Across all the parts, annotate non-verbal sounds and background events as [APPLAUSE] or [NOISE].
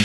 Are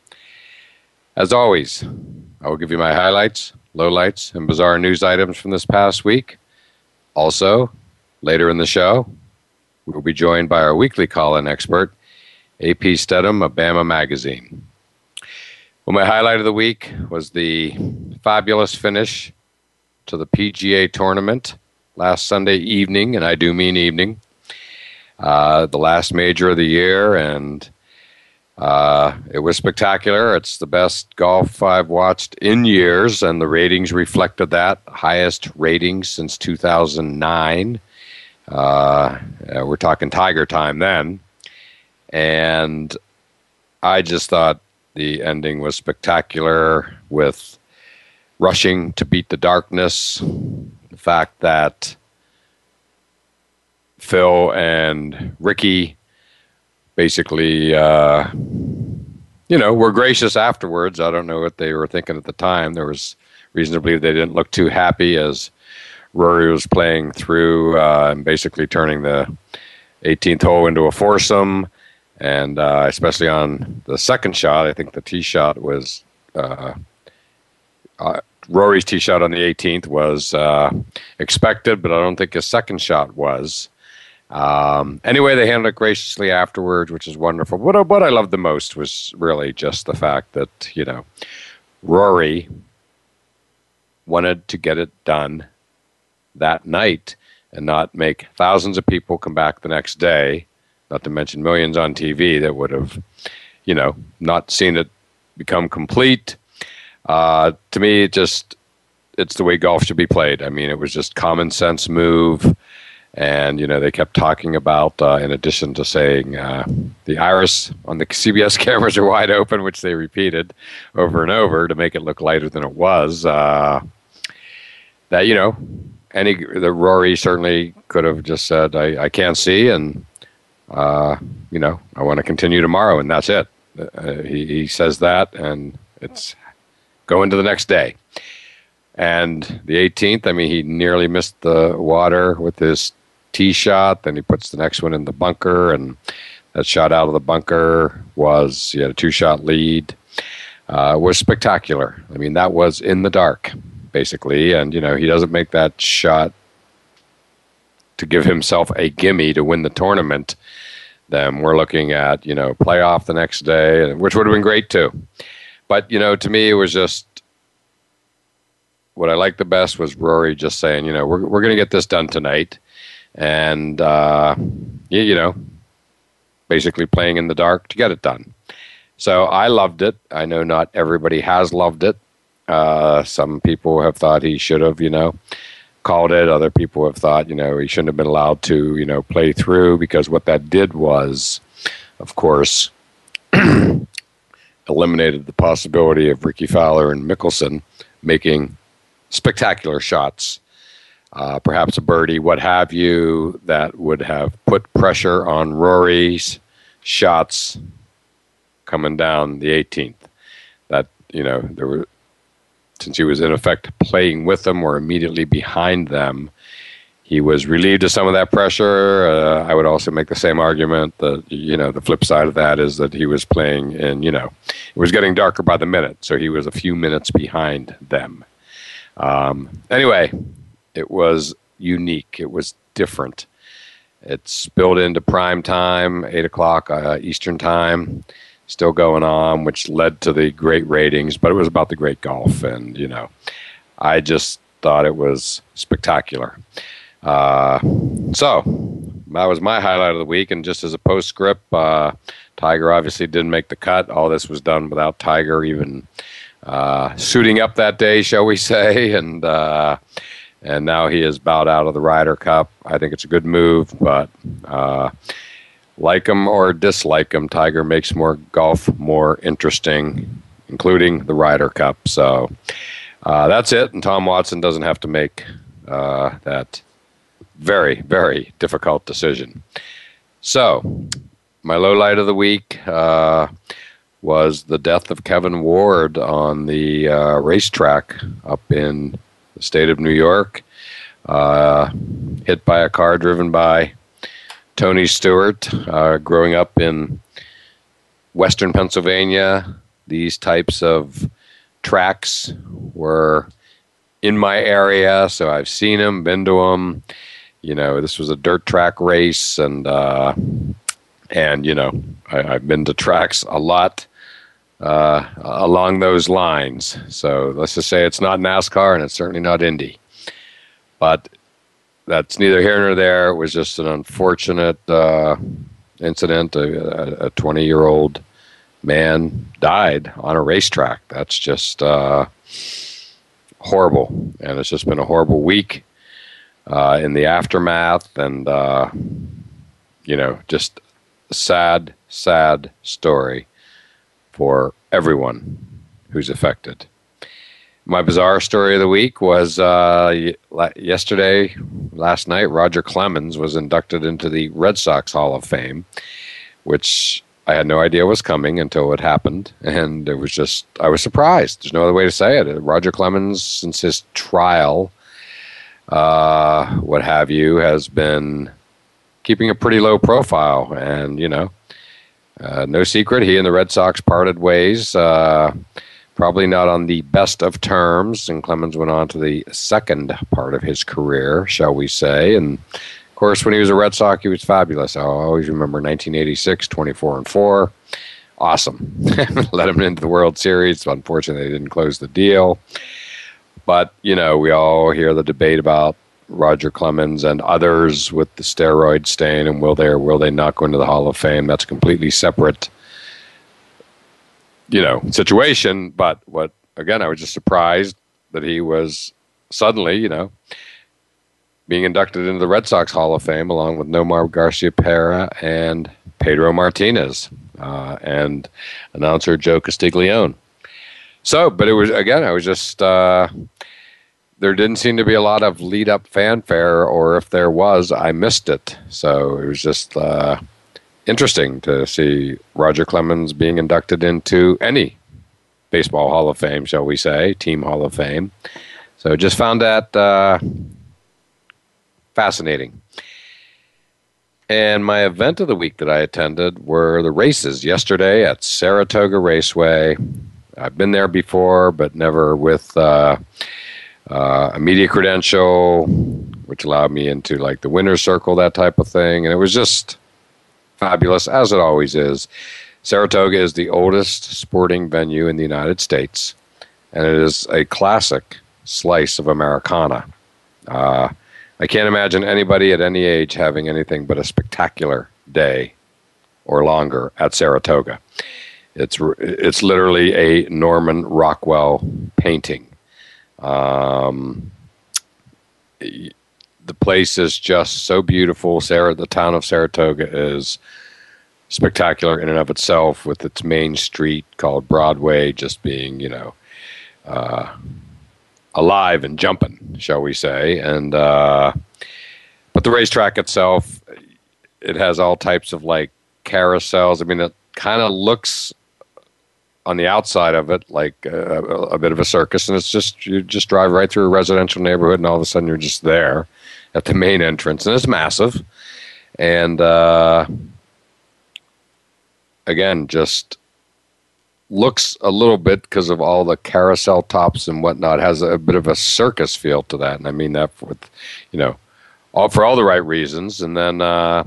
As always, I will give you my highlights, lowlights, and bizarre news items from this past week. Also, later in the show, we will be joined by our weekly call in expert, AP Stedham of Bama Magazine. Well, my highlight of the week was the fabulous finish to the PGA tournament last Sunday evening, and I do mean evening. Uh, the last major of the year, and uh, it was spectacular. It's the best golf I've watched in years, and the ratings reflected that. Highest ratings since 2009. Uh, we're talking Tiger time then. And I just thought the ending was spectacular with rushing to beat the darkness. The fact that Phil and Rickie basically, uh, you know, were gracious afterwards. I don't know what they were thinking at the time. There was reason to believe they didn't look too happy as Rory was playing through uh, and basically turning the 18th hole into a foursome. And uh, especially on the second shot, I think the tee shot was uh, uh, Rory's tee shot on the 18th was uh, expected, but I don't think his second shot was. Um, anyway, they handled it graciously afterwards, which is wonderful. What what I loved the most was really just the fact that you know Rory wanted to get it done that night and not make thousands of people come back the next day. Not to mention millions on TV that would have, you know, not seen it become complete. Uh, to me, it just it's the way golf should be played. I mean, it was just common sense move. And you know they kept talking about, uh, in addition to saying uh, the iris on the CBS [LAUGHS] cameras are wide open, which they repeated over and over to make it look lighter than it was. Uh, that you know, any the Rory certainly could have just said, "I, I can't see," and uh, you know, I want to continue tomorrow, and that's it. Uh, he, he says that, and it's going to the next day. And the 18th, I mean, he nearly missed the water with his tee shot. Then he puts the next one in the bunker, and that shot out of the bunker was he had a two shot lead. Uh, was spectacular. I mean, that was in the dark, basically, and you know he doesn't make that shot to give himself a gimme to win the tournament. Then we're looking at you know playoff the next day, which would have been great too. But you know, to me, it was just what I liked the best was Rory just saying, you know, we're we're going to get this done tonight and uh, you, you know, basically playing in the dark to get it done. So I loved it. I know not everybody has loved it. Uh, some people have thought he should have, you know, called it. Other people have thought, you know, he shouldn't have been allowed to, you know, play through because what that did was, of course, [CLEARS THROAT] eliminated the possibility of Rickie Fowler and Mickelson making spectacular shots. Uh, perhaps a birdie, what have you, that would have put pressure on Rory's shots coming down the 18th. That, you know, there were, since he was in effect playing with them or immediately behind them, he was relieved of some of that pressure. Uh, I would also make the same argument that you know the flip side of that is that he was playing in you know it was getting darker by the minute, so he was a few minutes behind them. Um, anyway, it was unique. It was different. It spilled into prime time, eight o'clock uh, Eastern time, still going on, which led to the great ratings. But it was about the great golf, and you know, I just thought it was spectacular. Uh, so that was my highlight of the week. And just as a postscript, uh, Tiger obviously didn't make the cut. All this was done without Tiger even uh, suiting up that day, shall we [LAUGHS] say? And uh, and now he is bowed out of the Ryder Cup. I think it's a good move, but uh, like him or dislike him, Tiger makes more golf more interesting, including the Ryder Cup. So uh, that's it. And Tom Watson doesn't have to make uh, that very, very difficult decision. So, my low light of the week uh, was the death of Kevin Ward on the uh, racetrack up in the state of New York, uh, hit by a car driven by Tony Stewart. Uh, growing up in Western Pennsylvania, these types of tracks were in my area, so I've seen them, been to them you know, this was a dirt track race, and uh, and you know, I, have been to tracks a lot uh, along those lines. So let's just say it's not NASCAR, and it's certainly not Indy. But that's neither here nor there. It was just an unfortunate uh, incident. A 20 year old man died on a racetrack. That's just uh, horrible, and it's just been a horrible week uh, in the aftermath, and uh, you know, just sad, sad story for everyone who's affected. My bizarre story of the week was uh, yesterday, last night. Roger Clemens was inducted into the Red Sox Hall of Fame, which I had no idea was coming until it happened, and it was just I was surprised. There's no other way to say it. Roger Clemens, since his trial uh, what have you, has been keeping a pretty low profile. And, you know, uh, no secret, he and the Red Sox parted ways. Uh, probably not on the best of terms. And Clemens went on to the second part of his career, shall we say. And of course, when he was a Red Sox, he was fabulous. I always remember 1986, 24 and 4. Awesome. [LAUGHS] Let him into the World Series. Unfortunately, they didn't close the deal. But, you know, we all hear the debate about Roger Clemens and others with the steroid stain and will they or will they not go into the Hall of Fame. That's a completely separate, you know, situation. But what, again, I was just surprised that he was suddenly, you know, being inducted into the Red Sox Hall of Fame along with Nomar Garciaparra and Pedro Martinez uh, and announcer Joe Castiglione. So, but it was again, I was just uh, there didn't seem to be a lot of lead up fanfare, or if there was, I missed it. So it was just uh, interesting to see Roger Clemens being inducted into any baseball Hall of Fame, shall we say, team Hall of Fame. So just found that uh, fascinating. And my event of the week that I attended were the races yesterday at Saratoga Raceway. I've been there before, but never with uh, uh, a media credential, which allowed me into like the winner's circle, that type of thing. And it was just fabulous, as it always is. Saratoga is the oldest sporting venue in the United States, and it is a classic slice of Americana. Uh, I can't imagine anybody at any age having anything but a spectacular day or longer at Saratoga. It's it's literally a Norman Rockwell painting. Um, the place is just so beautiful. Sarah, the town of Saratoga is spectacular in and of itself, with its main street called Broadway just being, you know, uh, alive and jumping, shall we say? And uh, but the racetrack itself, it has all types of like carousels. I mean, it kind of looks on the outside of it like a, a, bit of a circus, and it's just you just drive right through a residential neighborhood, and all of a sudden you're just there at the main entrance, and it's massive. And uh, again, just looks a little bit because of all the carousel tops and whatnot has a, bit of a circus feel to that, and I mean that with you know all for all the right reasons, and then uh,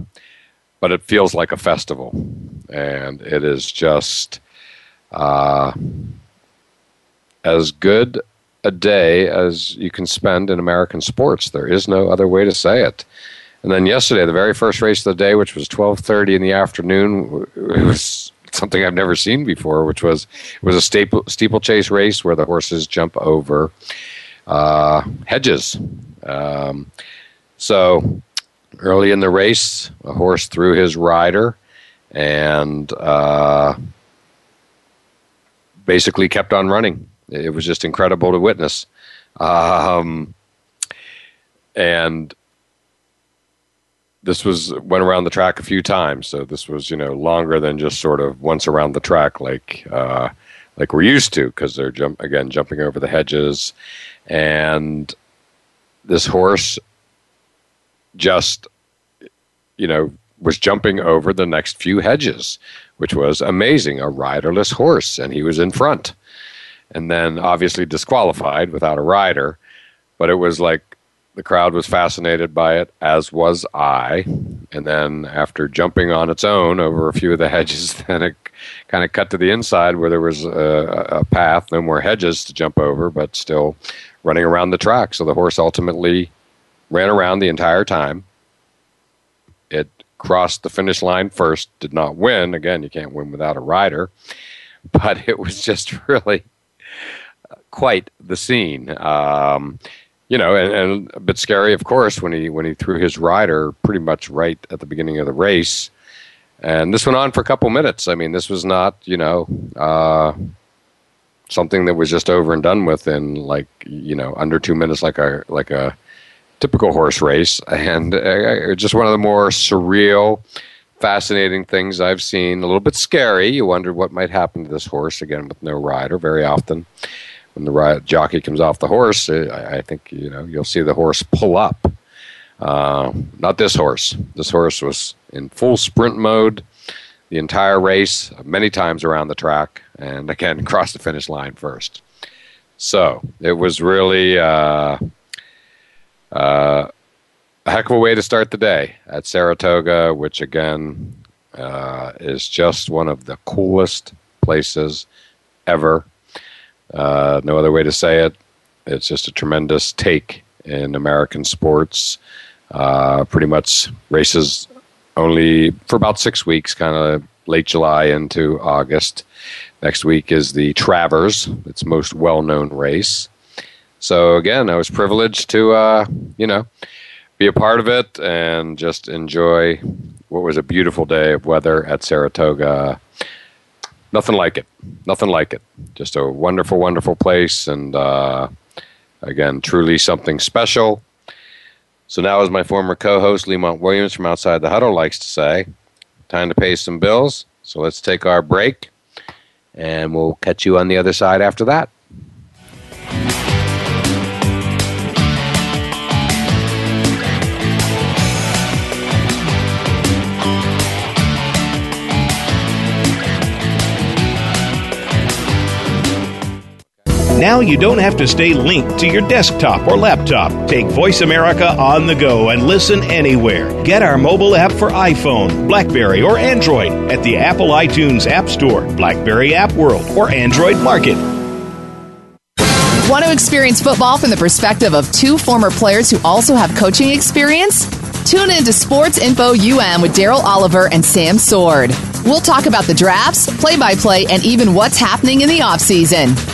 but it feels like a festival, and it is just uh, as good a day as you can spend in American sports. There is no other way to say it. And then yesterday, the very first race of the day, which was 12:30 in the afternoon, [LAUGHS] it was something I've never seen before, which was it was a staple, steeplechase race where the horses jump over uh, hedges. Um, so early in the race, a horse threw his rider and uh, basically kept on running. It was just incredible to witness. Um, and this was went around the track a few times, so this was you know longer than just sort of once around the track like uh, like we're used to because they're jump again jumping over the hedges, and this horse just you know was jumping over the next few hedges, which was amazing. A riderless horse, and he was in front, and then obviously disqualified without a rider, but it was like the crowd was fascinated by it, as was I. And then after jumping on its own over a few of the [LAUGHS] hedges, then it kind of cut to the inside where there was a, a, path, no more hedges to jump over, but still running around the track. So the horse ultimately ran around the entire time. Crossed the finish line first, did not win. Again, you can't win without a rider, but it was just [LAUGHS] really quite the scene. Um, you know, and, and a bit scary, of course, when he when he threw his rider pretty much right at the beginning of the race, and this went on for a couple minutes. I mean, this was not you know uh, something that was just over and done with in like you know under two minutes, like a like a typical horse race, and uh, just one of the more surreal. Fascinating things I've seen. A little bit scary. You wonder what might happen to this horse again with no rider. Very often, when the jockey comes off the horse, uh, I, I, think you know you'll see the horse pull up. Uh, not this horse. This horse was in full sprint mode the entire race, many times around the track, and again [LAUGHS] crossed the finish line first. So it was really uh, uh, a heck of a way to start the day at Saratoga, which again uh, is just one of the coolest places ever uh, no other way to say it. It's just a tremendous take in American sports. Uh, pretty much races only for about six weeks, kind of late July into August. Next week is the Travers, its most well known race. So, again, I was privileged to, uh, you know, be a part of it and just enjoy what was a beautiful day of weather at Saratoga nothing like it. Nothing like it. Just a wonderful, wonderful place, and uh, again, truly something special. So now, as my former co-host Lemont Williams from Outside the Huddle likes to say, time to pay some bills. So let's take our break, and we'll catch you on the other side after that. Now you don't have to stay linked to your desktop or laptop. Take Voice America on the go and listen anywhere. Get our mobile app for iPhone, Blackberry, or Android at the Apple iTunes App Store, Blackberry App World, or Android Market. Want to experience football from the perspective of two former players who also have coaching experience? Tune in to Sports Info UM with Daryl Oliver and Sam Sword. We'll talk about the drafts, play by play, and even what's happening in the offseason.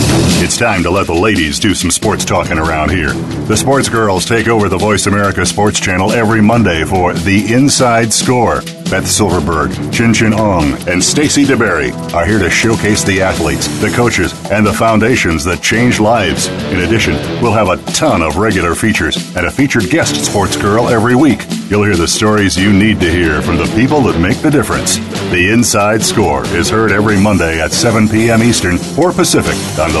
It's time to let the ladies do some sports talking around here. The sports girls take over the Voice America Sports Channel every Monday for The Inside Score. Beth Silverberg, Chin Chin Ong, and Stacy DeBerry are here to showcase the athletes, the coaches, and the foundations that change lives. In addition, we'll have a ton of regular features and a featured guest sports girl every week. You'll hear the stories you need to hear from the people that make the difference. The Inside Score is heard every Monday at 7 p.m. Eastern or Pacific on the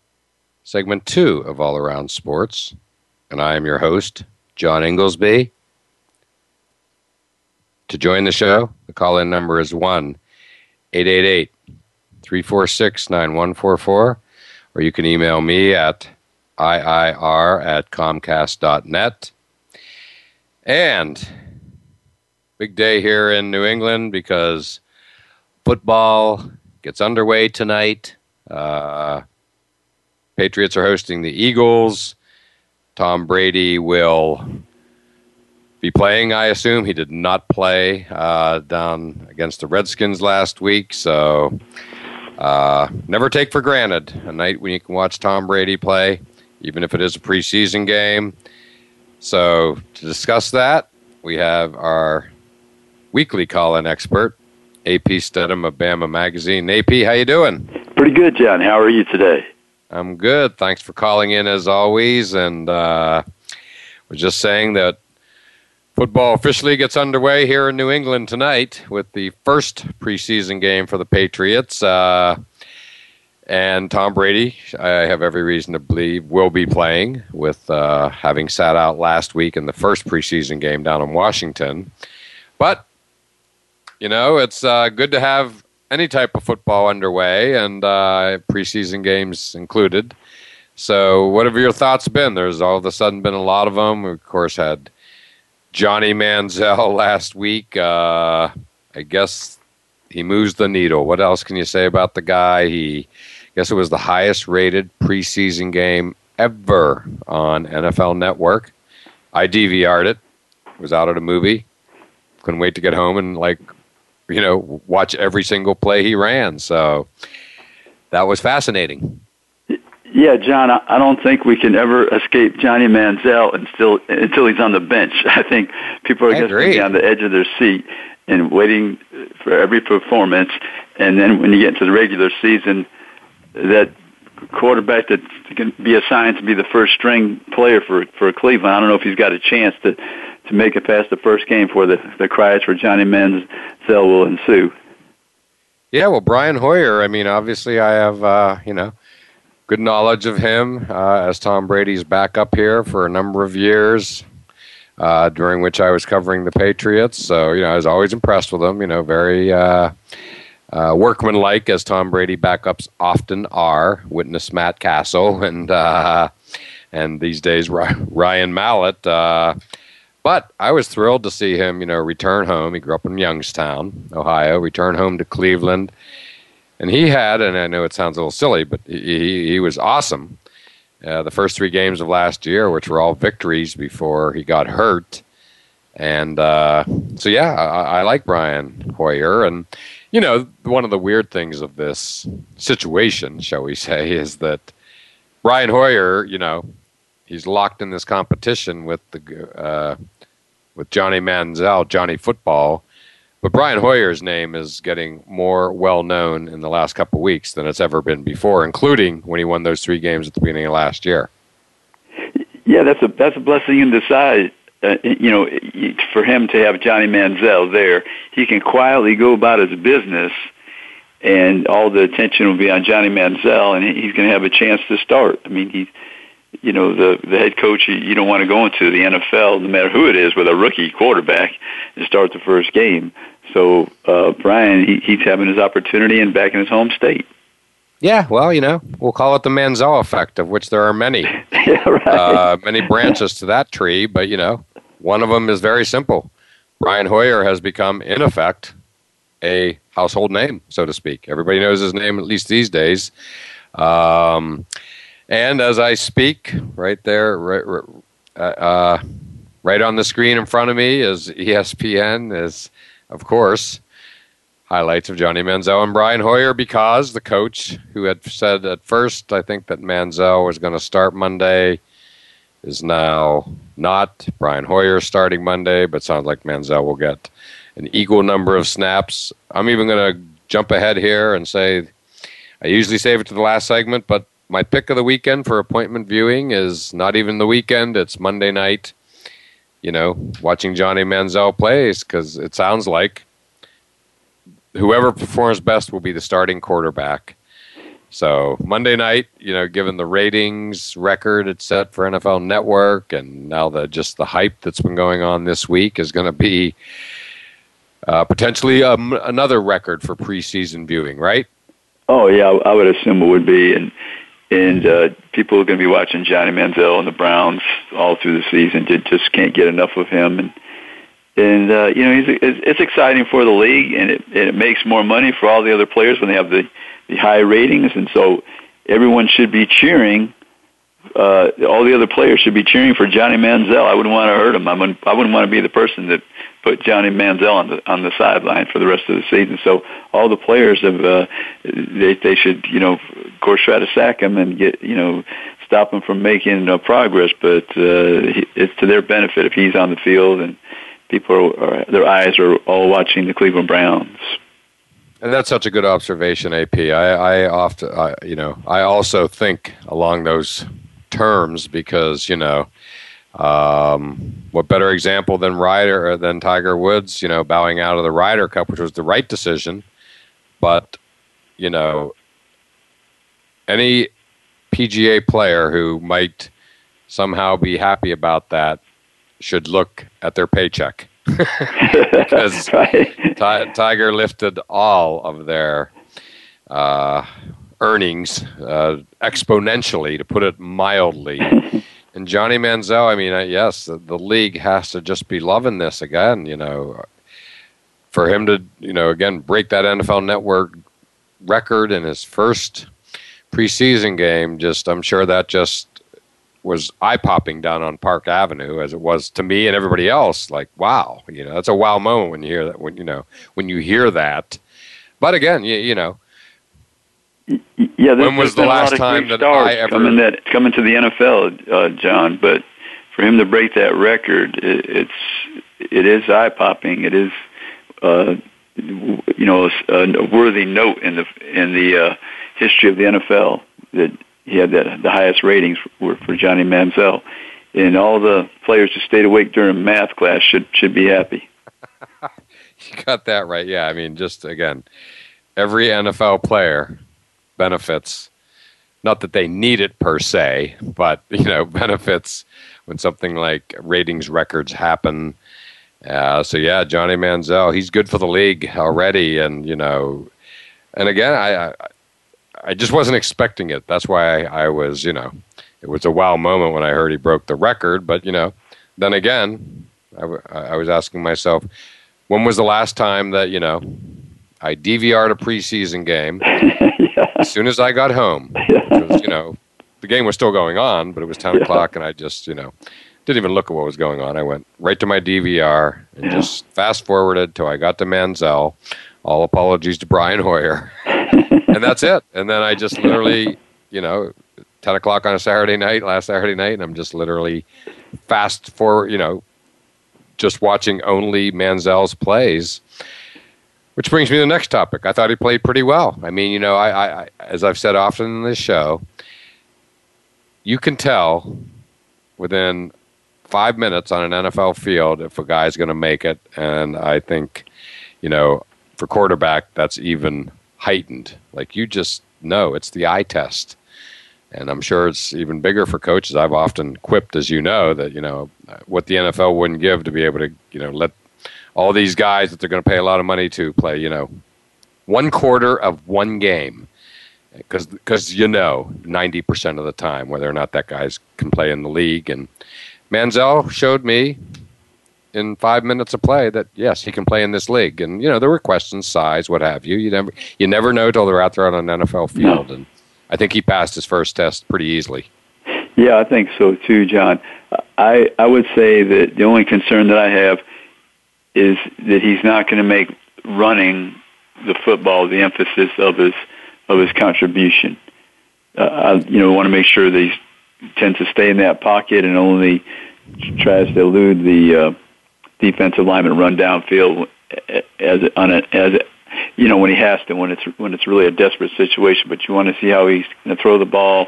segment two of All Around Sports. And I am your host, John Inglesby. To join the show, the call in number is 1 888 346 9144, or you can email me at IIR at Comcast.net. And big day here in New England because football gets underway tonight. Uh, Patriots are hosting the Eagles. Tom Brady will be playing, I assume. He did not play uh, down against the Redskins last week, so uh, never take for granted a night when you can watch Tom Brady play, even if it is a preseason game. So to discuss that, we have our weekly call-in expert, AP Stedham of Bama Magazine. AP, how you doing? Pretty good, John. How are you today? I'm good. Thanks for calling in as always. And uh, we're just saying that football officially gets underway here in New England tonight with the first preseason game for the Patriots. Uh, and Tom Brady, I have every reason to believe, will be playing with uh, having sat out last week in the first preseason game down in Washington. But, you know, it's uh, good to have any type of football underway, and uh, preseason games included. So, what have your thoughts been? There's all of a sudden been a lot of them. We, of course, had Johnny Manziel [LAUGHS] last week. Uh, I guess he moves the needle. What else can you say about the guy? He, I guess it was the highest rated preseason game ever on NFL Network. I DVR'd it. Was out at a movie. Couldn't wait to get home and like you know, watch every single play he ran. So that was fascinating. Yeah, John, I don't think we can ever escape Johnny Manziel until until he's on the bench. [LAUGHS] I think people are going to be on the edge of their seat and waiting for every performance. And then when you get into the regular season, that quarterback that can be assigned to be the first string player for for Cleveland, I don't know if he's got a chance to to make it past the first game for the the cries for Johnny Manziel will ensue. Yeah, well, Brian Hoyer. I mean, obviously, I have uh, you know good knowledge of him uh, as Tom Brady's backup here for a number of years. Uh, during which I was covering the Patriots, so you know I was always impressed with him. You know, very uh, uh, workmanlike, as Tom Brady backups often are. Witness Matt Cassel and uh, and these days Ryan Mallett. But I was thrilled to see him, you know, return home. He grew up in Youngstown, Ohio, return home to Cleveland. And he had, and I know it sounds a little silly, but he, he was awesome. Uh, the first three games of last year, which were all victories before he got hurt. And uh, so, yeah, I, I like Brian Hoyer. And, you know, one of the weird things of this situation, shall we [LAUGHS] say, is that Brian Hoyer, you know, he's locked in this competition with the uh, with Johnny Manziel, Johnny Football. But Brian Hoyer's name is getting more well known in the last couple of weeks than it's ever been before, including when he won those three games at the beginning of last year. Yeah, that's a that's a blessing in disguise. Uh, you know, for him to have Johnny Manziel there, he can quietly go about his business, and all the attention will be on Johnny Manziel, and he's going to have a chance to start. I mean, he's you know the the head coach you don't want to go into the NFL no matter who it is with a rookie quarterback to start the first game. So uh, Brian he, he's having his opportunity and back in his home state. Yeah, well, you know, we'll call it the Manziel effect, of which there are many, [LAUGHS] yeah, right. uh, many branches to that tree. But you know, one of them is very simple. Brian Hoyer has become, in effect, a household name, so to speak. Everybody knows his name, at least these days. Um, and as I speak, right there, right, uh, uh, right on the screen in front of me is ESPN, is of course highlights of Johnny Manziel and Brian Hoyer because the coach who had said at first, I think that Manziel was going to start Monday, is now not. Brian Hoyer starting Monday, but sounds like Manziel will get an equal number of snaps. I'm even going to jump ahead here and say I usually save it to the last segment, but my pick of the weekend for appointment viewing is not even the weekend; it's Monday night. You know, watching Johnny Manziel plays because it sounds like whoever performs best will be the starting quarterback. So Monday night, you know, given the ratings record it's set for NFL Network, and now the just the hype that's been going on this week is going to be uh, potentially um, another record for preseason viewing, right? Oh yeah, I would assume it would be, and and uh, people are going to be watching Johnny Manziel and the Browns all through the season. Just can't get enough of him, and and uh, you know he's it's, it's exciting for the league, and it and it makes more money for all the other players when they have the the high ratings, and so everyone should be cheering. Uh, all the other players should be cheering for Johnny Manziel. I wouldn't want to hurt him. I wouldn't. I wouldn't want to be the person that put Johnny Manziel on the on the sideline for the rest of the season. So all the players have uh, they they should you know of course try to sack him and get you know stop him from making uh, progress. But uh, it's to their benefit if he's on the field and people are, are their eyes are all watching the Cleveland Browns. And that's such a good observation, AP. I, I often, I, you know, I also think along those terms because you know um, what better example than Ryder uh, than Tiger Woods? You know, bowing out of the Ryder Cup, which was the right decision, but you know, any PGA player who might somehow be happy about that should look at their paycheck [LAUGHS] because right. T- Tiger lifted all of their uh, earnings uh, exponentially, to put it mildly. [LAUGHS] And Johnny Manziel, I mean, yes, the, the, league has to just be loving this again. You know, for him to, you know, again break that NFL Network record in his first preseason game, just I'm sure that just was eye popping down on Park Avenue as it was to me and everybody else. Like, wow, you know, that's a wow moment when you hear that. When you know, when you hear that. But again, you, you know, yeah, when was the last time that I ever coming that coming to the NFL, uh, John? But for him to break that record, it, it's it is eye popping. It is, uh, you know, a, worthy note in the in the uh, history of the NFL that he had the, the highest ratings for, for Johnny Manziel, and all the players who stayed awake during math class should should be happy. [LAUGHS] you got that right. Yeah, I mean, just again, every NFL player benefits. Not that they need it per se, but [LAUGHS] you know benefits when something like ratings records happen. Uh, so yeah, Johnny Manziel, he's good for the league already, and you know, and again, I I, I just wasn't expecting it. That's why I, I was you know it was a wow moment when I heard he broke the record. But you know, then again, I, was asking myself, when was the last time that you know I DVR'd a preseason game [LAUGHS] yeah. [LAUGHS] as soon as I got home? Was, you know, the game was still going on, but it was ten yeah. o'clock, and I just you know didn't even look at what was going on. I went right to my DVR and yeah. just fast forwarded till I got to Manziel. All apologies to Brian Hoyer, [LAUGHS] and that's it. And then I just literally, you know, ten o'clock on a Saturday night, last Saturday night, and I'm just literally fast forward, you know, just watching only Manziel's plays. Which brings me to the next topic. I thought he played pretty well. I mean, you know, I, I as I've said often in this show, you can tell within five minutes on an NFL field if a guy's going to make it. And I think, you know, for quarterback, that's even heightened. Like you just know it's the eye test. And I'm sure it's even bigger for coaches. I've often quipped, as you know, that, you know, what the NFL wouldn't give to be able to, you know, let all these guys that they're going to pay a lot of money to play, you know, one quarter of one game. Because you know, 90% of the time, whether or not that guys can play in the league. And Manziel showed me in five minutes of play that yes, he can play in this league. And you know, there were questions, size, what have you. You never you never know till they're out there on an NFL field. No. And I think he passed his first test pretty easily. Yeah, I think so too, John. I I would say that the only concern that I have is that he's not going to make running the football the emphasis of his of his contribution. Uh, I, you know, want to make sure that he tends to stay in that pocket and only tries to elude the uh, defensive lineman, run downfield as on a, as a, you know when he has to when it's when it's really a desperate situation. But you want to see how he's going to throw the ball,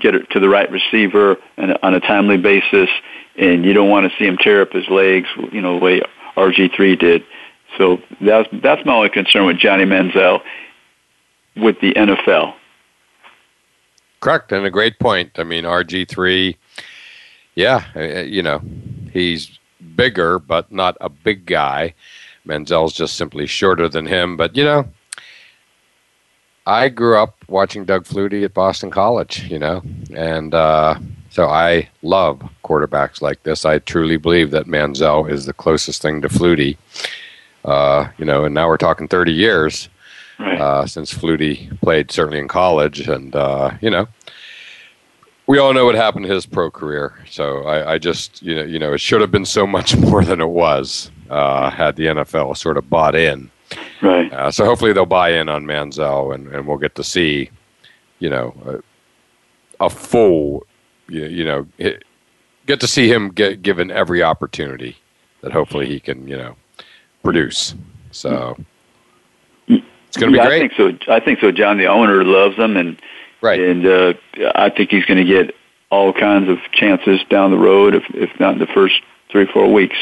get it to the right receiver, and on a timely basis. And you don't want to see him tear up his legs, you know, the way RG three did. So that's that's my only concern with Johnny Manziel with the NFL. Correct, and a great point. I mean, RG three, yeah, uh, uh, you know, he's bigger, but not a big guy. Manziel's just simply shorter than him. But you know, I grew up watching Doug Flutie at Boston College. You know, and uh, so I love quarterbacks like this. I truly believe that Manziel is the closest thing to Flutie. Uh, you know, and now we're talking 30 years right. uh, since Flutie played certainly in college, and uh, you know, we all know what happened to his pro career. So I, I, just you know you know it should have been so much [LAUGHS] more than it was uh, had the NFL sort of bought in. Right. Uh, so hopefully they'll buy in on Manziel, and, and we'll get to see, you know, a, a full, you, you know, get to see him get given every opportunity that hopefully he can, you know, produce. So it's going to yeah, be great. I think so. I think so. John, the owner, loves him, and right. And uh, I think he's going to get all kinds of chances down the road, if, if not in the first three four weeks.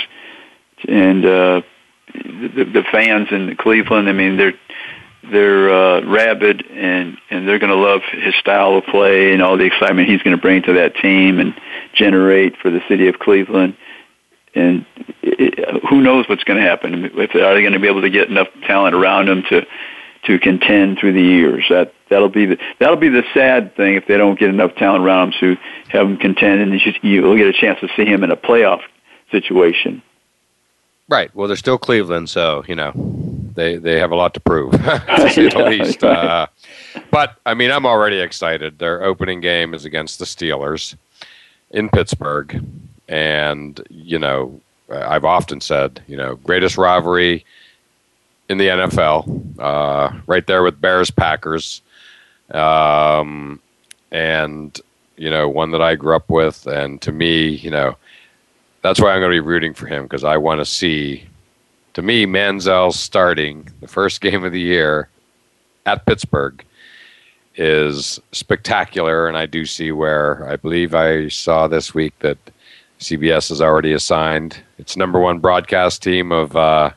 And uh, the, the fans in Cleveland, I mean, they're they're uh, rabid, and and they're going to love his style of play and all the excitement he's going to bring to that team and generate for the city of Cleveland and it, who knows what's going to happen? If are they going to be able to get enough talent around them to to contend through the years. That that'll be the that'll be the sad thing if they don't get enough talent around him to have him contend, and you you'll get a chance to see him in a playoff situation. Right. Well, they're still Cleveland, so you know they they have a lot to prove, to say the least. Uh, but I mean, I'm already excited. Their opening game is against the Steelers in Pittsburgh, and you know, I've often said, you know, greatest rivalry in the NFL, uh, right there with Bears Packers, um, and you know one that I grew up with, and to me, you know, that's why I'm going to be rooting for him because I want to see. To me, Manziel starting the first game of the year at Pittsburgh is spectacular, and I do see where I believe I saw this week that CBS has already assigned its number one broadcast team of uh,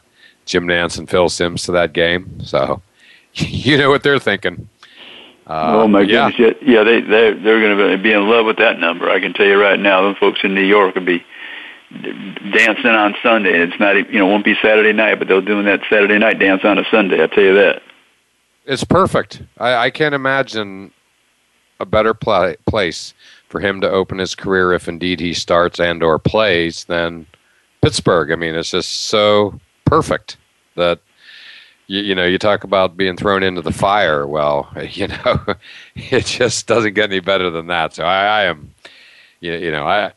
Jim Nantz and Phil Simms to that game. So [LAUGHS] you know what they're thinking. Uh, oh my goodness! Yeah, yeah they they they're going to be in love with that number. I can tell you right now. Those folks in New York will be dancing on Sunday. It's not you know won't be Saturday night, but they're doing that Saturday night dance on a Sunday. I tell you that. It's perfect. I, I can't imagine a better pl- place for him to open his career if indeed he starts and or plays, then Pittsburgh. I mean, it's just so perfect that you, know you talk about being thrown into the fire. Well, [LAUGHS] you know, it just doesn't get any better than that. So I, I am, you know, I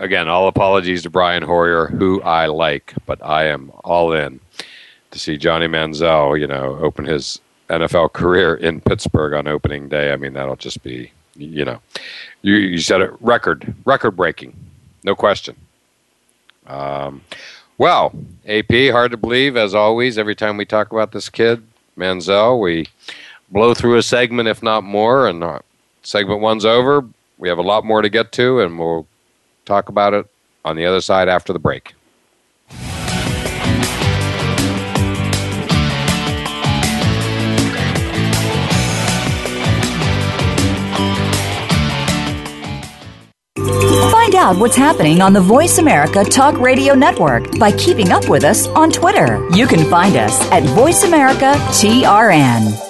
again, all apologies to Brian Hoyer, who I like, but I am all in to see Johnny Manziel, you know, open his NFL career in Pittsburgh on opening day. I mean, that'll just be, you know, you, you said it, record, record breaking, no question. Um, well, AP, hard to believe, as always, every time we talk about this kid, Manziel, we blow through a segment, if not more, and uh, segment one's over. We have a lot more to get to, and we'll talk about it on the other side after the break. Find out what's happening on the Voice America Talk Radio Network by keeping up with us on Twitter. You can find us at Voice America TRN.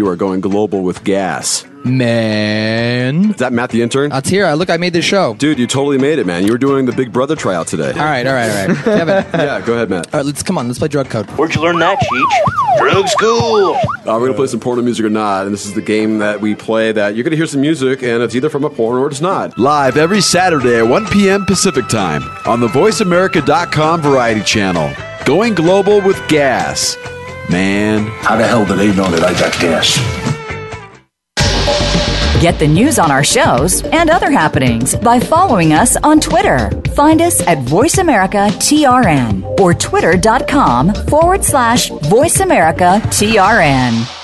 You are going global with gas. Man. Is that Matt the intern? That's here. I look, I made this show. Dude, you totally made it, man. You were doing the Big Brother tryout today. All right, all right, all right. [LAUGHS] Kevin. yeah, go ahead, Matt. All right, let's come on. Let's play drug code. Where'd you learn that, Cheech? Drug school. Uh, we're going to play some porno music or not, and this is the game that we play that you're going to hear some music, and it's either from a porn or it's not. Live every Saturday at 1 p.m. Pacific Time on the VoiceAmerica.com Variety Channel. Going global with gas. Man. How the hell do they know that I got gas? Get the news on our shows and other happenings by following us on Twitter. Find us at VoiceAmericaTRN or twitter.com forward slash VoiceAmericaTRN.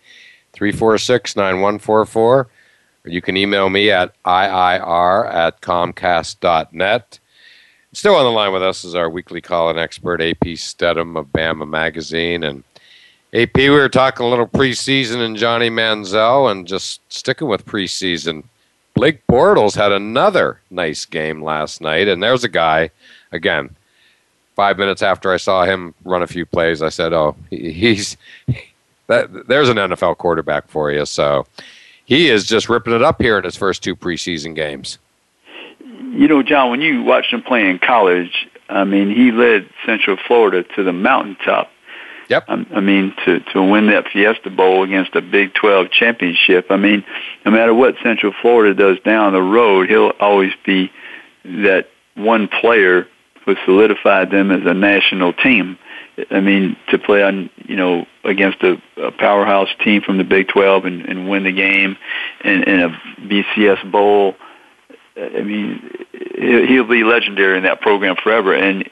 346 9144. Or you can email me at IIR at Comcast.net. Still on the line with us is our weekly call in expert, AP Stedham of Bama Magazine. And AP, we were talking a little preseason and Johnny Manziel, and just sticking with preseason. Blake Bortles had another nice game last night, and there's a guy, again, five minutes after I saw him run a few plays, I said, "Oh, he's that, there's an NFL quarterback for you." So he is just ripping it up here in his first two preseason games. You know, John, when you watched him play in college, I mean, he led Central Florida to the mountaintop. Yep. I, I mean, to to win that Fiesta Bowl against a Big 12 championship. I mean, no matter what Central Florida does down the road, he'll always be that one player who solidified them as a national team. I mean, to play on you know against a, a powerhouse team from the Big 12 and, and win the game in, in a BCS bowl. I mean, he'll be legendary in that program forever, and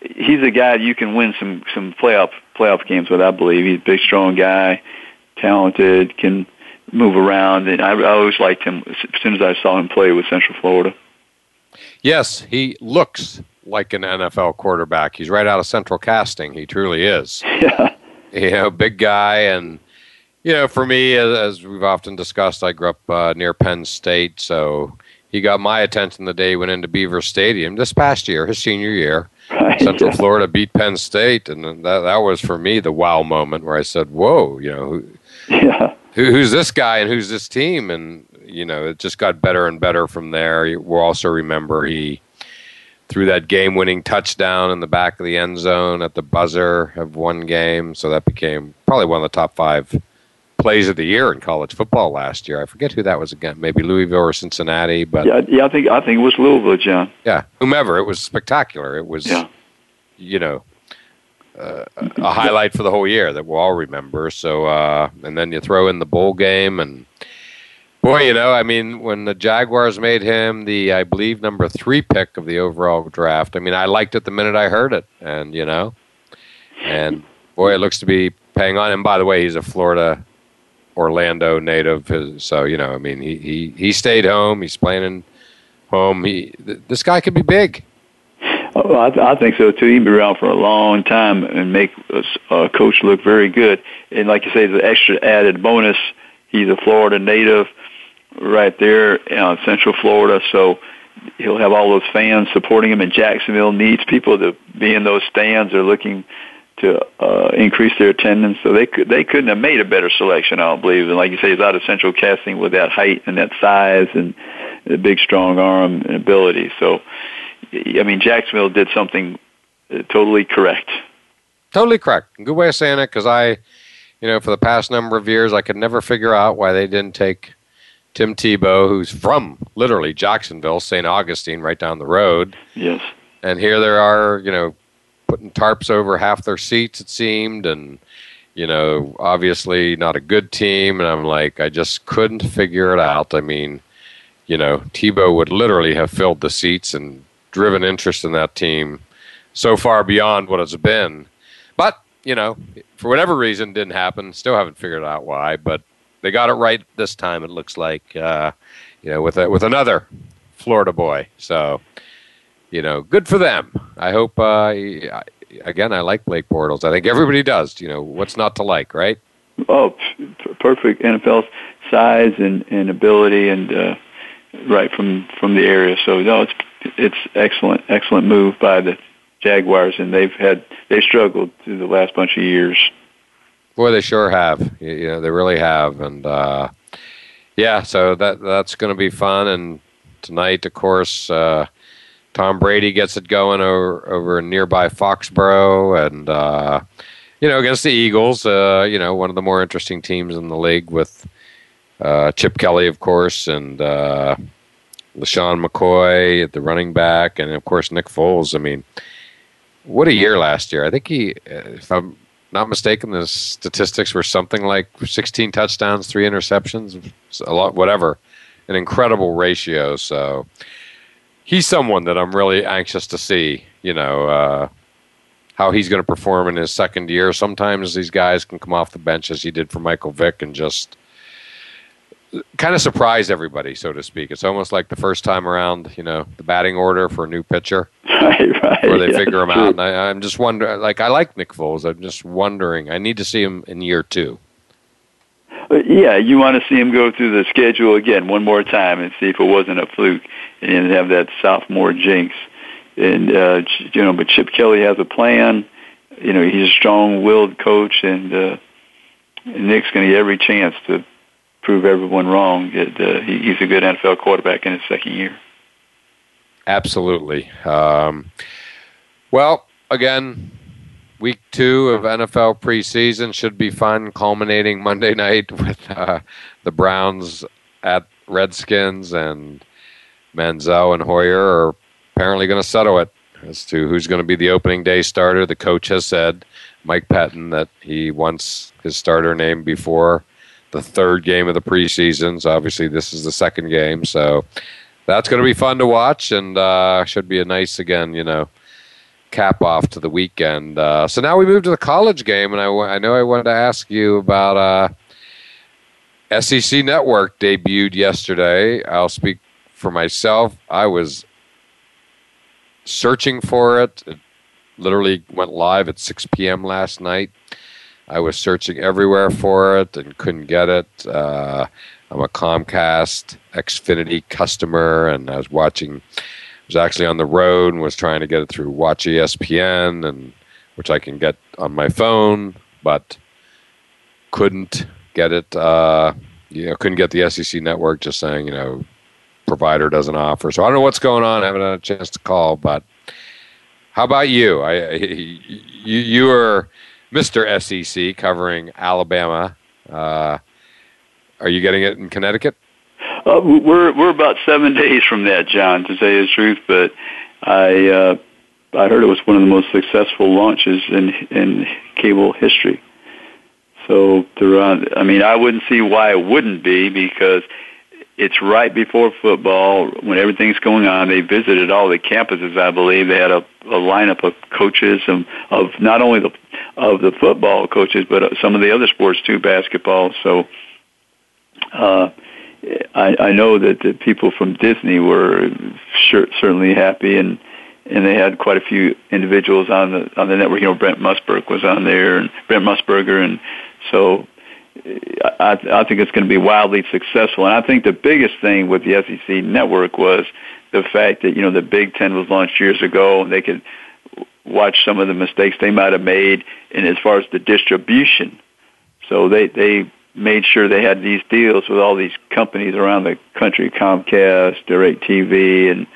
he's a guy you can win some some playoff playoff games with. I believe he's a big, strong guy, talented, can move around, and I, I always liked him as soon as I saw him play with Central Florida. Yes, he looks like an NFL quarterback. He's right out of central casting. He truly is. [LAUGHS] Yeah. You know, big guy. And, you know, for me, as, as we've often discussed, I grew up uh, near Penn State. So he got my attention the day he went into Beaver Stadium this past year, his senior year. Right, Central yeah. Florida beat Penn State. And that, that was for me the wow moment where I said, whoa, you know, who, Yeah. who, who's this guy and who's this team? And you know, it just got better and better from there. We'll also remember he threw that game-winning touchdown in the back of the end zone at the buzzer of one game, so that became probably one of the top five plays of the year in college football last year. I forget who that was again, maybe Louisville or Cincinnati, but Yeah, yeah, I think I think it was Louisville, John. yeah, whomever. It was spectacular. It was, Yeah. you know, uh, a highlight for the whole year that we'll all remember. So, uh, and then you throw in the bowl game, and boy, you know, I mean, when the Jaguars made him the, I believe, number three pick of the overall draft, I mean, I liked it the minute I heard it, and you know, and boy, it looks to be paying on. And by the way, he's a Florida. Orlando native, uh, so you know. I mean, he he he stayed home. He's playing in home. He th- this guy could be big. Oh, I, I think so too. He'd be around for a long time and make a, a coach look very good. And like you say, the extra added bonus. He's a Florida native, right there, uh, Central Florida. So he'll have all those fans supporting him. And Jacksonville needs people to be in those stands. They're looking to uh, increase their attendance. So they could they couldn't have made a better selection, I don't believe. And like you say, he's out of central casting with that height and that size and the big strong arm and ability. So I mean, Jacksonville did something uh, totally correct. Totally correct. Good way of saying it because I, you know, for the past number of years, I could never figure out why they didn't take Tim Tebow, who's from literally Jacksonville, St. Augustine, right down the road. Yes. And here they are, you know, putting tarps over half their seats, it seemed, and, you know, obviously not a good team. And I'm like, I just couldn't figure it out. I mean, you know, Tebow would literally have filled the seats and driven interest in that team so far beyond what it's been. But, you know, for whatever reason, didn't happen. Still haven't figured out why, but they got it right this time, it looks like, uh, you know, with, a, with another Florida boy. So, you know, good for them. I hope, uh, again, I like Blake Bortles. I think everybody does. You know, what's not to like, right? Oh, perfect NFL size and, and ability, and uh, right from from the area. So no, it's it's excellent, excellent move by the Jaguars, and they've had they struggled through the last bunch of years. Boy, they sure have. You know, they really have, and uh, yeah, so that that's going to be fun. And tonight, of course, uh, Tom Brady gets it going over over nearby Foxborough, and uh, you know, against the Eagles. Uh, you know, one of the more interesting teams in the league with uh, Chip Kelly, of course, and uh, LeSean McCoy at the running back, and of course Nick Foles. I mean, what a year last year! I think he, uh, if I'm not mistaken, the statistics were something like 16 touchdowns, three interceptions, a lot, whatever, an incredible ratio. So he's someone that I'm really anxious to see. You know uh, how he's going to perform in his second year. Sometimes these guys can come off the bench as he did for Michael Vick and just kind of surprise everybody, so to speak. It's almost like the first time around, you know, the batting order for a new pitcher. [LAUGHS] Right, right. Where they yeah, figure him true. out. And I, I'm just wondering, like, I like Nick Foles. I'm just wondering, I need to see him in year two. Yeah, you want to see him go through the schedule again one more time and see if it wasn't a fluke and have that sophomore jinx. And uh, you know, but Chip Kelly has a plan. You know, he's a strong-willed coach, and, uh, and Nick's going to get every chance to prove everyone wrong. That uh, he, he's a good NFL quarterback in his second year. Absolutely. Um, well, again, week two of NFL preseason should be fun, culminating Monday [LAUGHS] night with uh, the Browns at Redskins, and Manziel and Hoyer are apparently going to settle it as to who's going to be the opening day starter. The coach has said, Mike Pettine, that he wants his starter name before the third game of the preseason. So obviously, this is the second game. So that's going to be fun to watch and uh, should be a nice, again, you know, cap off to the weekend. Uh, so now we move to the college game, and I, I know I wanted to ask you about uh, SEC Network debuted yesterday. I'll speak for myself. I was searching for it. It literally went live at 6 p.m. last night. I was searching everywhere for it and couldn't get it. Uh, I'm a Comcast Xfinity customer, and I was watching. I was actually on the road and was trying to get it through Watch ESPN, and which I can get on my phone, but couldn't get it. Uh, you know, couldn't get the SEC network. Just saying, you know, provider doesn't offer. So I don't know what's going on. I haven't had a chance to call, but how about you? I, [LAUGHS] you, you are Mr. SEC covering Alabama. Uh, are you getting it in Connecticut? Uh, we're we're about seven [LAUGHS] days from that, John, to say the truth. But I uh, I heard it was one of the most successful launches in in cable history. So throughout, I mean, I wouldn't see why it wouldn't be because it's right before football when everything's going on. They visited all the campuses, I believe. They had a, a lineup of coaches and of not only the of the football coaches, but some of the other sports too, basketball. So uh, I, I know that the people from Disney were sure, certainly happy, and and they had quite a few individuals on the on the network. You know, Brent Musburg was on there, and Brent Musburger, and so I, I think it's going to be wildly successful. And I think the biggest thing with the SEC network was the fact that you know the Big Ten was launched years ago, and they could watch some of the mistakes they might have made, and as far as the distribution, so they they made sure they had these deals with all these companies around the country, Comcast, DirecTV, and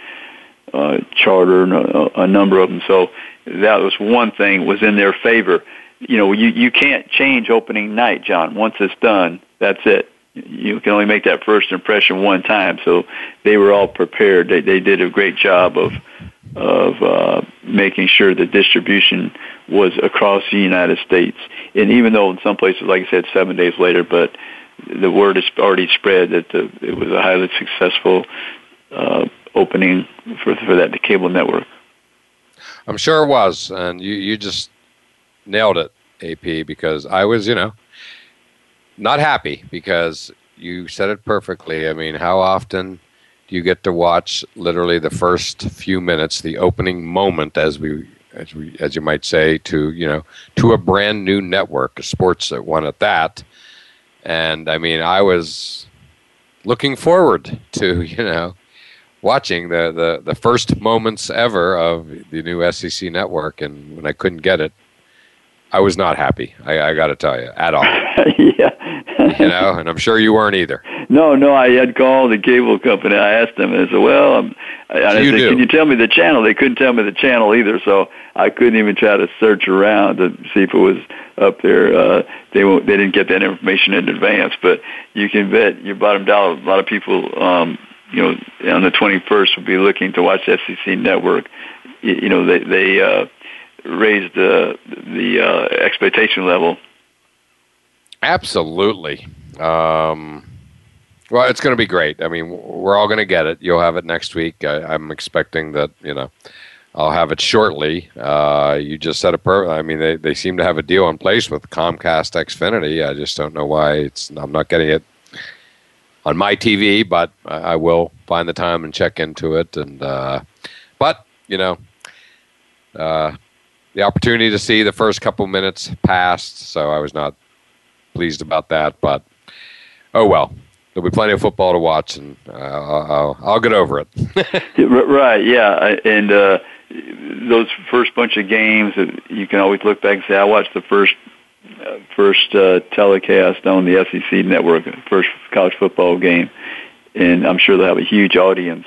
uh, Charter, and a, a number of them. So that was one thing was in their favor you know, you, you can't change opening night, John. Once it's done, that's it. You can only make that first impression one time. So they were all prepared. They, they did a great job of, of uh, making sure the distribution was across the United States. And even though in some places, like I said, seven days later, but the word has already spread that the, it was a highly successful uh, opening for for that cable network. I'm sure it was, and you you just nailed it, AP, because I was, you know, not happy because you said it perfectly. I mean, how often you get to watch literally the first few minutes, the opening moment, as we, as we, as you might say, to you know, to a brand new network, a sports one at that. And I mean, I was looking forward to [LAUGHS] you know watching the, the, the first moments ever of the new SEC network, and when I couldn't get it, I was not happy. I, I got to tell you, at all. [LAUGHS] yeah. you know, and I'm sure you weren't either. No, no. I had called the cable company. I asked them, and I said, "Well, I'm, I, I you said, do. can you tell me the channel?" They couldn't tell me the channel either, so I couldn't even try to search around to see if it was up there. Uh, they won't, they didn't get that information in advance, but you can bet your bottom dollar. A lot of people, um, you know, on the 21st will be looking to watch SEC Network. You, you know, they they. Uh, raised the the uh, expectation level. Absolutely. Um, well, it's going to be great. I mean, we're all going to get it. You'll have it next week. I, am expecting that. You know, I'll have it shortly. Uh, you just said a perfect. I mean, they they seem to have a deal in place with Comcast Xfinity. I just don't know why it's. I'm not getting it on my TV, but I, I will find the time and check into it. And uh, but you know, uh, the opportunity to see the first couple minutes passed, so I was not pleased about that. But oh well, there'll be plenty of football to watch, and uh, I'll, I'll, get over it. [LAUGHS] right? Yeah, and uh, those first bunch of games, you can always look back and say, "I watched the first Uh, first uh, telecast on the SEC network, first college football game, and I'm sure they'll have a huge audience.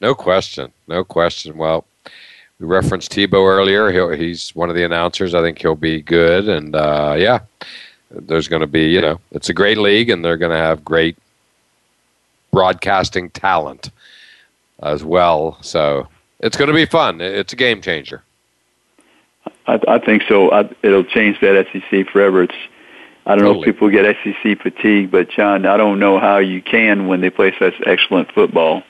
No question, no question. Well, we referenced Tebow earlier. He'll, he's one of the announcers. I think he'll be good. And uh, yeah, there's going to be, you know, it's a great league, and they're going to have great broadcasting talent as well. So it's going to be fun. It's a game changer. I, I think so. I, it'll change that SEC forever. It's I don't totally. know if people get SEC fatigue, but John, I don't know how you can when they play such excellent football.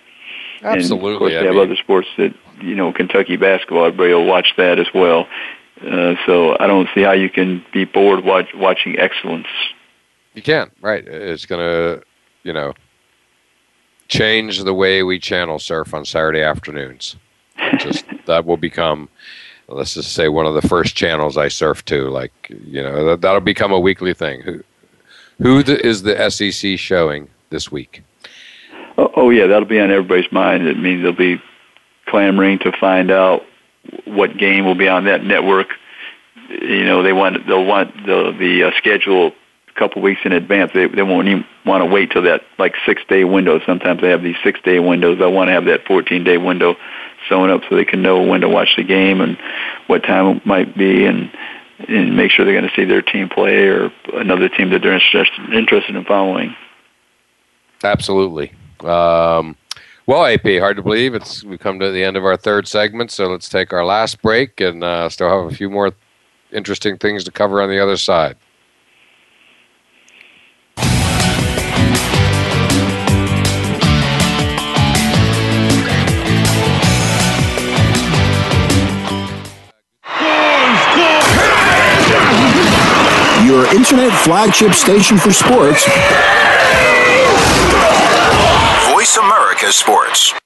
Absolutely. And of course, they I have mean, other sports that you know Kentucky basketball. Everybody will watch that as well. Uh, so I don't see how you can be bored watch, watching excellence. You can't, right? It's going to, you know, change the way we channel surf on Saturday afternoons. just [LAUGHS] that will become let's just say one of the first channels I surf to. Like you know that, that'll become a weekly thing. Who who the, is the SEC showing this week? Oh, oh yeah, that'll be on everybody's mind. It means they'll be clamoring to find out what game will be on that network. You know, they want they'll want the the uh, schedule a couple weeks in advance. They they won't even want to wait till that like six day window. Sometimes they have these six day windows. They'll want to have that fourteen day window sewn up so they can know when to watch the game and what time it might be and and make sure they're going to see their team play or another team that they're interested interested in following. Absolutely. Um, well, AP, hard to believe it's we come to the end of our third segment, so let's take our last break and uh, still have a few more interesting things to cover on the other side. Your internet flagship station for sports. Sports.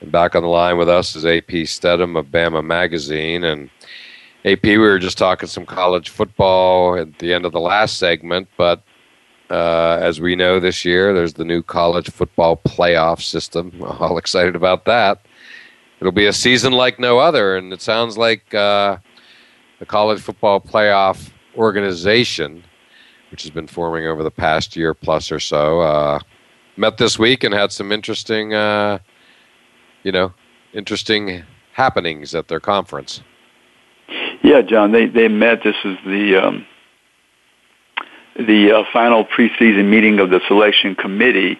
And back on the line with us is AP Stedham of Bama Magazine. And AP, we were just talking some college football at the end of the last segment, but uh, as we know this year, there's the new college football playoff system. [LAUGHS] All excited about that. It'll be a season like no other, and it sounds like uh, the college football playoff organization, which has been forming over the past year plus or so, uh, met this week and had some interesting uh, you know, interesting happenings at their conference. Yeah, John, they they met. This is the um, the uh, final preseason meeting of the selection committee,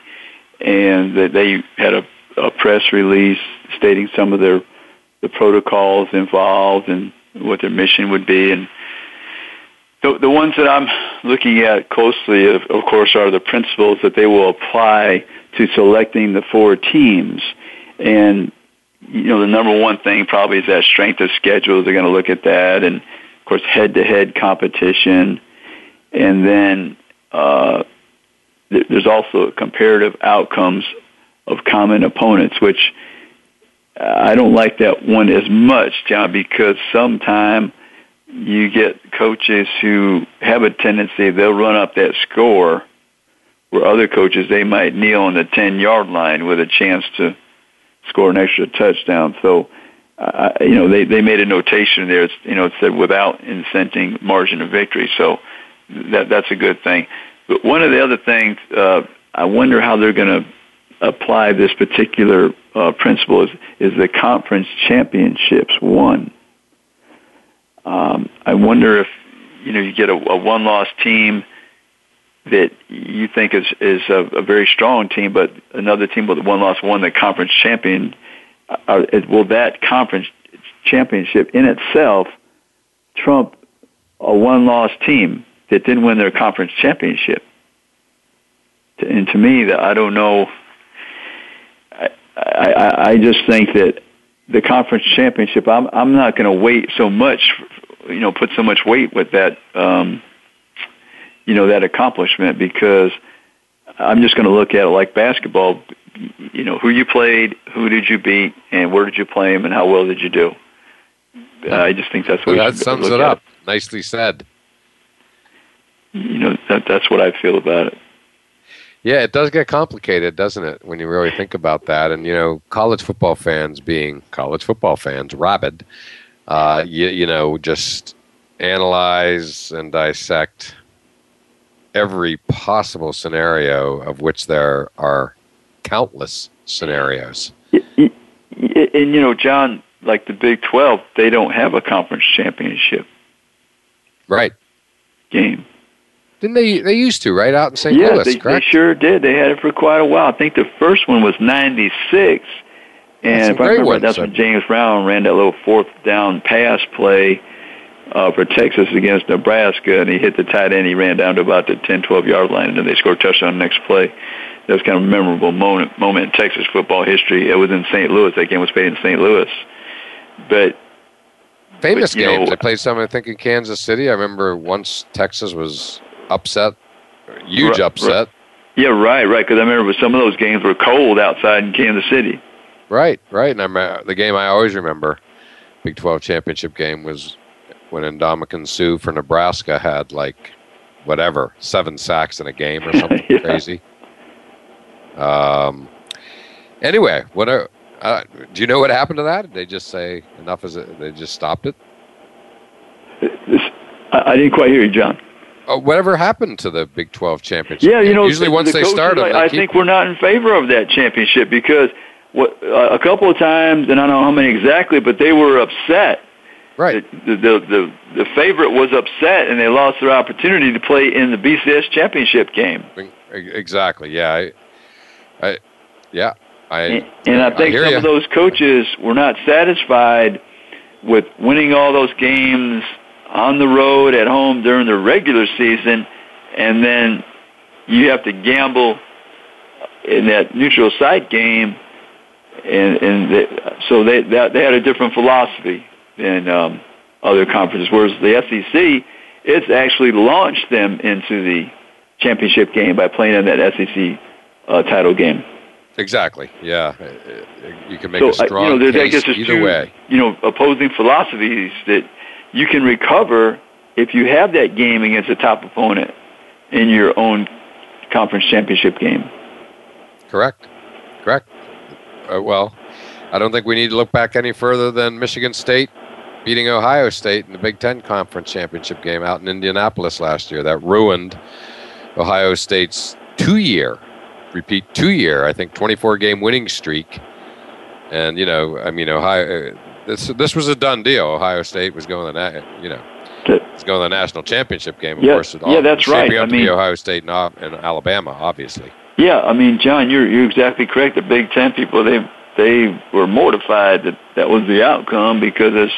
and they, they had a, a press release stating some of their the protocols involved and what their mission would be, and the, the ones that I'm looking at closely, of, of course, are the principles that they will apply to selecting the four teams. And you know, the number one thing probably is that strength of schedule. They're going to look at that, and of course, head-to-head competition, and then uh, th- there's also comparative outcomes of common opponents, which I don't like that one as much, John, because sometimes you get coaches who have a tendency they'll run up that score, where other coaches they might kneel on the ten yard line with a chance to score an extra touchdown. So, uh, you know, they they made a notation there. It's, you know, it said without incenting margin of victory. So that that's a good thing. But one of the other things, uh, I wonder how they're going to apply this particular uh, principle is, is the conference championships won. Um, I wonder if you know you get a, a one-loss team that you think is is a, a very strong team, but another team with one loss won the conference champion. Uh, will that conference championship in itself trump a one-loss team that didn't win their conference championship? And to me, that I don't know. I, I I just think that the conference championship. I'm I'm not going to wait so much, you know, put so much weight with that. Um, you know that accomplishment because I'm just going to look at it like basketball. You know, who you played, who did you beat, and where did you play them, and how well did you do? Uh, I just think that's what well, that sums it up. It. Nicely said. You know, that, that's what I feel about it. Yeah, it does get complicated, doesn't it, when you really think about that? And you know, college football fans being college football fans, rabid, uh, you, you know, just analyze and dissect every possible scenario of which there are countless scenarios. And you know, John, like the Big 12, they don't have a conference championship. Right. Game. Didn't they? They used to, right out in St. Yeah, Louis. they, correct? they sure did. They had it for quite a while. I think the first one was '96, and if I remember, one, that's so. when James Brown ran that little fourth down pass play uh, for Texas against Nebraska, and he hit the tight end. He ran down to about the 10, 12 yard line, and then they scored a touchdown the next play. That was kind of a memorable moment, moment in Texas football history. It was in St. Louis. That game was played in St. Louis. But famous but, games. Know, I played some, I think, in Kansas City. I remember once Texas was upset, huge right, upset. Right. Yeah, right, right. Because I remember some of those games were cold outside in Kansas City. Right, right. And I'm, uh, the game I always remember, Big 12 championship game, was when Ndamukong Suh for Nebraska had like whatever seven sacks in a game or something [LAUGHS] yeah. crazy. Um. Anyway, what are, uh, do you know what happened to that? Did they just say enough? Is it? They just stopped it. I, didn't quite hear you, John. Uh, whatever happened to the Big Twelve championship? Yeah, you know, usually the, once the they start, I, I think we're not in favor of that championship because what uh, a couple of times, and I don't know how many exactly, but they were upset Right. The, the the the favorite was upset, and they lost their opportunity to play in the BCS championship game. Exactly. Yeah. I. I yeah. I. And, and I think I some you. of those coaches were not satisfied with winning all those games on the road, at home during the regular season, and then you have to gamble in that neutral site game, and and they, so they that, they had a different philosophy than um, other conferences. Whereas the SEC, it's actually launched them into the championship game by playing in that SEC uh, title game. Exactly. Yeah, you can make so, a strong you know, case I guess there's either two, way. You know, opposing philosophies that you can recover if you have that game against a top opponent in your own conference championship game. Correct. Correct. Uh, well, I don't think we need to look back any further than Michigan State beating Ohio State in the Big Ten Conference Championship game out in Indianapolis last year. That ruined Ohio State's two year, repeat, two year, I think, 24 game winning streak. And, you know, I mean, Ohio, uh, this, this was a done deal. Ohio State was going to, the, you know, it's going to the national championship game, of yeah, course. Yeah, that's right. Up I to mean, be Ohio State and, and Alabama, obviously. Yeah, I mean, John, you're you're exactly correct. The Big Ten people they they were mortified that that was the outcome because it's,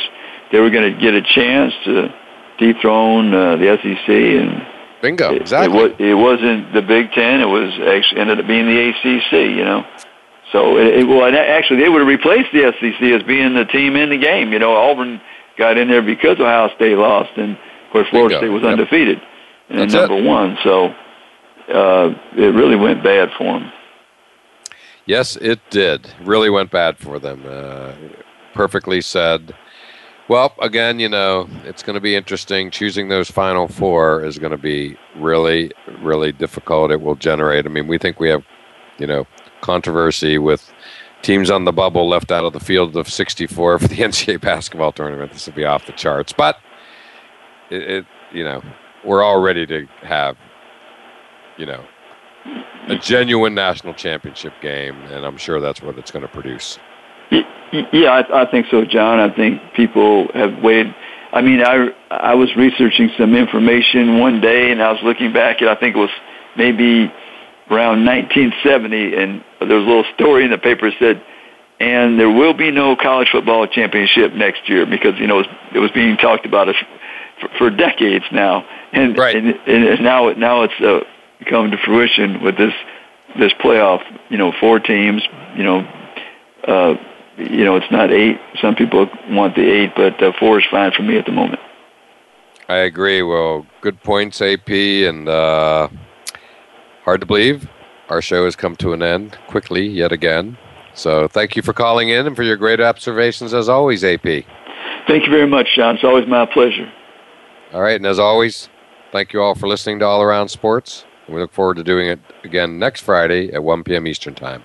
they were going to get a chance to dethrone uh, the SEC and bingo exactly. It, was, it wasn't the Big Ten; it was actually ended up being the ACC. You know, so it, it, well, actually, they would have replaced the SEC as being the team in the game. You know, Auburn got in there because Ohio State lost, and of course Florida bingo. State was yep. undefeated and That's number it. one. So uh, it really went bad for them. Yes, it did. Really went bad for them. Uh, perfectly said. Well, again, you know, it's going to be interesting. Choosing those final four is going to be really, really difficult. It will generate. I mean, we think we have, you know, controversy with teams on the bubble left out of the field of 64 for the [LAUGHS] NCAA basketball tournament. This will be off the charts, but it, it you know, we're all ready to have, you know, a genuine national championship game, and I'm sure that's what it's going to produce. Yeah, I, I think so, John. I think people have waited. I mean, I I was researching some information one day, and I was looking back, and I think it was maybe around 1970, and there was a little story in the paper that said, and there will be no college football championship next year because you know it was, it was being talked about for, for decades now, and right. and, and now now it's uh, come to fruition with this this playoff. You know, four teams. You know, uh, you know it's not eight. Some people want the eight, but uh, four is fine for me at the moment. I agree. Well, good points, AP, and uh, hard to believe our show has come to an end quickly yet again. So thank you for calling in and for your great observations as always, AP. Thank you very much, John. It's always my pleasure. All right, and as always, thank you all for listening to All Around Sports. We look forward to doing it again next Friday at 1 p.m. Eastern Time.